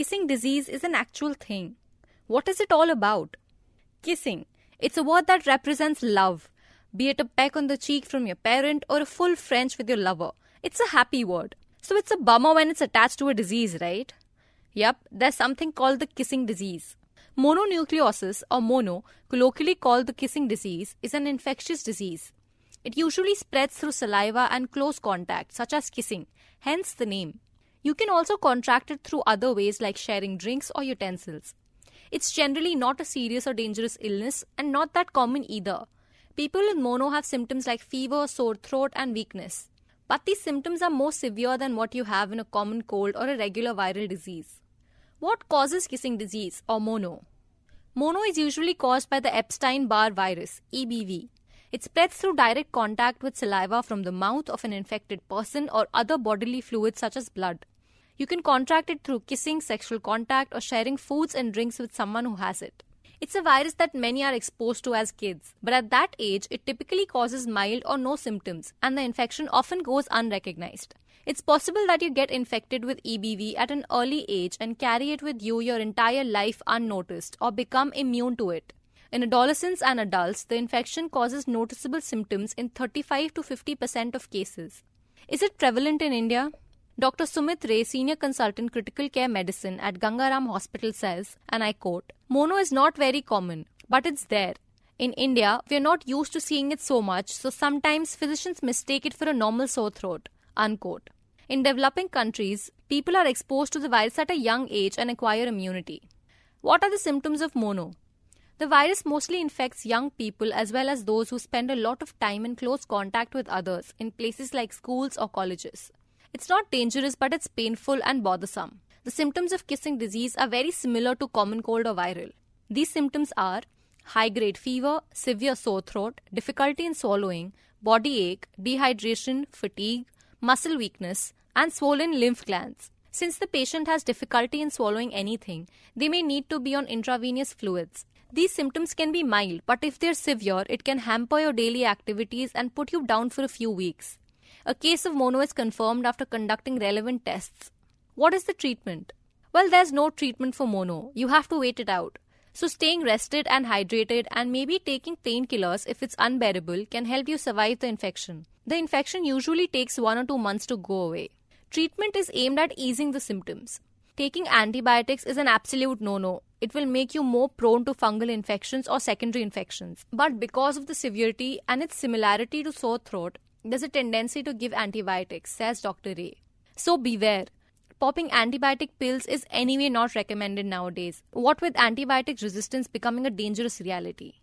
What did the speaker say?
kissing disease is an actual thing. What is it all about? Kissing. It's a word that represents love, be it a peck on the cheek from your parent or a full French with your lover. It's a happy word. So it's a bummer when it's attached to a disease, right? Yep, there's something called the kissing disease. Mononucleosis, or mono, colloquially called the kissing disease, is an infectious disease. It usually spreads through saliva and close contact, such as kissing, hence the name. You can also contract it through other ways like sharing drinks or utensils. It's generally not a serious or dangerous illness and not that common either. People with mono have symptoms like fever, sore throat, and weakness. But these symptoms are more severe than what you have in a common cold or a regular viral disease. What causes kissing disease or mono? Mono is usually caused by the Epstein Barr virus, EBV. It spreads through direct contact with saliva from the mouth of an infected person or other bodily fluids such as blood. You can contract it through kissing, sexual contact, or sharing foods and drinks with someone who has it. It's a virus that many are exposed to as kids, but at that age, it typically causes mild or no symptoms, and the infection often goes unrecognized. It's possible that you get infected with EBV at an early age and carry it with you your entire life unnoticed or become immune to it. In adolescents and adults, the infection causes noticeable symptoms in 35 to 50% of cases. Is it prevalent in India? Dr. Sumit Ray, Senior Consultant Critical Care Medicine at Gangaram Hospital says, and I quote, Mono is not very common, but it's there. In India, we are not used to seeing it so much, so sometimes physicians mistake it for a normal sore throat. Unquote. In developing countries, people are exposed to the virus at a young age and acquire immunity. What are the symptoms of mono? The virus mostly infects young people as well as those who spend a lot of time in close contact with others in places like schools or colleges. It's not dangerous, but it's painful and bothersome. The symptoms of kissing disease are very similar to common cold or viral. These symptoms are high grade fever, severe sore throat, difficulty in swallowing, body ache, dehydration, fatigue, muscle weakness, and swollen lymph glands. Since the patient has difficulty in swallowing anything, they may need to be on intravenous fluids. These symptoms can be mild, but if they're severe, it can hamper your daily activities and put you down for a few weeks. A case of mono is confirmed after conducting relevant tests. What is the treatment? Well, there's no treatment for mono. You have to wait it out. So, staying rested and hydrated and maybe taking painkillers if it's unbearable can help you survive the infection. The infection usually takes one or two months to go away. Treatment is aimed at easing the symptoms. Taking antibiotics is an absolute no no. It will make you more prone to fungal infections or secondary infections. But because of the severity and its similarity to sore throat, there's a tendency to give antibiotics, says Dr. Ray. So beware. Popping antibiotic pills is anyway not recommended nowadays, what with antibiotic resistance becoming a dangerous reality.